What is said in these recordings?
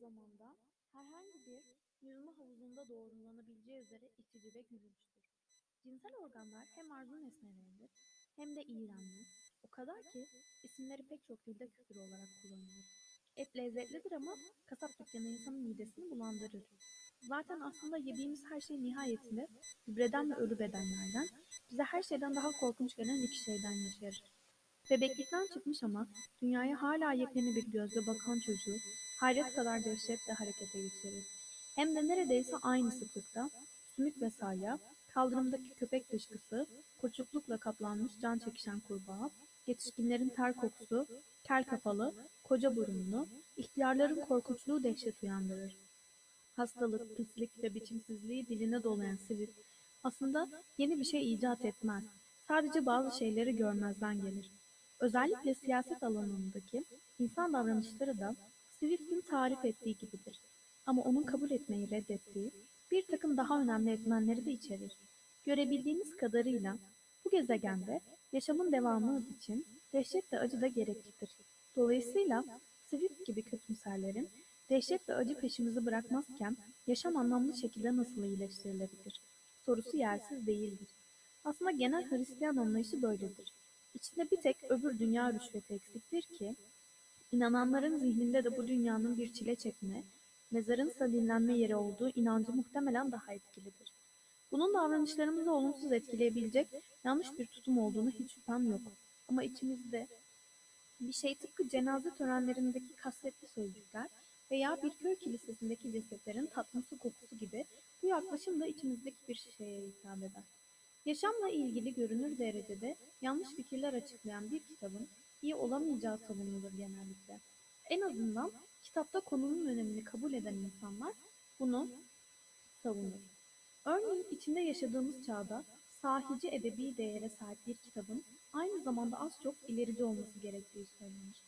zamanda herhangi bir yüzme havuzunda doğrulanabileceği üzere itici ve gülünçtür. Cinsel organlar hem arzu nesneleridir hem de iğrenli. O kadar ki isimleri pek çok dilde küfür olarak kullanılır. Et lezzetlidir ama kasap dükkanı insanın midesini bulandırır. Zaten aslında yediğimiz her şey nihayetinde gübreden ve ölü bedenlerden, bize her şeyden daha korkunç gelen iki şeyden yaşarır. Bebeklikten çıkmış ama dünyaya hala yepyeni bir gözle bakan çocuğu hayret kadar dehşetle harekete geçirir. Hem de neredeyse aynı sıklıkta sümük ve salya, kaldırımdaki köpek dışkısı, kurçuklukla kaplanmış can çekişen kurbağa, yetişkinlerin ter kokusu, kel kafalı, koca burunlu, ihtiyarların korkunçluğu dehşet uyandırır. Hastalık, pislik ve biçimsizliği diline dolayan sivil aslında yeni bir şey icat etmez. Sadece bazı şeyleri görmezden gelir. Özellikle siyaset alanındaki insan davranışları da Swift'in tarif ettiği gibidir. Ama onun kabul etmeyi reddettiği bir takım daha önemli etmenleri de içerir. Görebildiğimiz kadarıyla bu gezegende yaşamın devamı için dehşet ve acı da gereklidir. Dolayısıyla Swift gibi kötümserlerin dehşet ve acı peşimizi bırakmazken yaşam anlamlı şekilde nasıl iyileştirilebilir? Sorusu yersiz değildir. Aslında genel Hristiyan anlayışı böyledir. İçinde bir tek öbür dünya rüşveti eksiktir ki, inananların zihninde de bu dünyanın bir çile çekme, mezarınsa dinlenme yeri olduğu inancı muhtemelen daha etkilidir. Bunun davranışlarımızı olumsuz etkileyebilecek yanlış bir tutum olduğunu hiç şüphem yok. Ama içimizde bir şey tıpkı cenaze törenlerindeki kasvetli sözcükler veya bir köy kilisesindeki cesetlerin tatlısı kokusu gibi bu yaklaşım da içimizdeki bir şeye hitap eder. Yaşamla ilgili görünür derecede yanlış fikirler açıklayan bir kitabın iyi olamayacağı savunulur genellikle. En azından kitapta konunun önemini kabul eden insanlar bunu savunur. Örneğin içinde yaşadığımız çağda sahici edebi değere sahip bir kitabın aynı zamanda az çok ilerici olması gerektiği söylenir.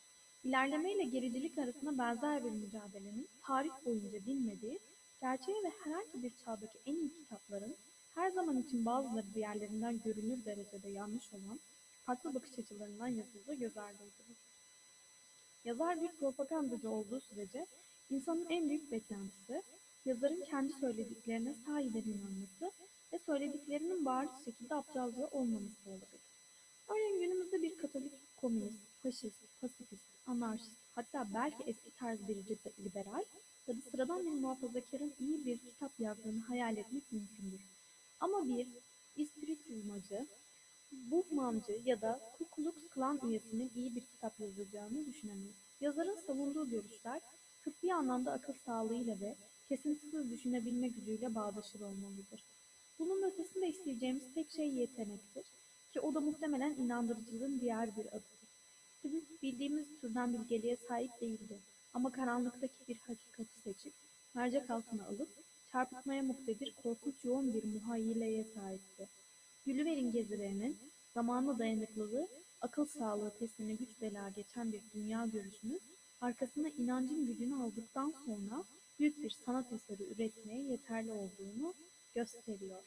İlerleme ile gericilik arasında benzer bir mücadelenin tarih boyunca dinmediği, gerçeğe ve herhangi bir çağdaki en iyi kitapların her zaman için bazıları diğerlerinden görünür derecede yanlış olan farklı bakış açılarından yazıldığı göz ardı edilir. Yazar bir propagandacı olduğu sürece insanın en büyük beklentisi yazarın kendi söylediklerine sahiden inanması ve söylediklerinin bariz şekilde aptalca olmaması olabilir. Örneğin günümüzde bir katolik, komünist, faşist, pasifist, anarşist, hatta belki eski tarz bir liberal ya da sıradan bir muhafazakarın iyi bir kitap yazdığını hayal etmek mümkündür. Ama bir ispiritizmacı, buhmancı ya da Ku Klux Klan üyesinin iyi bir kitap yazacağını düşünemeyiz. Yazarın savunduğu görüşler tıbbi anlamda akıl sağlığıyla ve kesintisiz düşünebilme gücüyle bağdaşır olmalıdır. Bunun ötesinde isteyeceğimiz tek şey yetenektir ki o da muhtemelen inandırıcılığın diğer bir adıdır. Swift bildiğimiz türden bilgeliğe sahip değildi ama karanlıktaki bir hakikati seçip mercek altına alıp çarpıtmaya muktedir korkunç yoğun bir muhayyileye sahipti. Gülliver'in gezilerinin zamanla dayanıklılığı, akıl sağlığı testini güç bela geçen bir dünya görüşünü arkasına inancın gücünü aldıktan sonra büyük bir sanat eseri üretmeye yeterli olduğunu gösteriyor.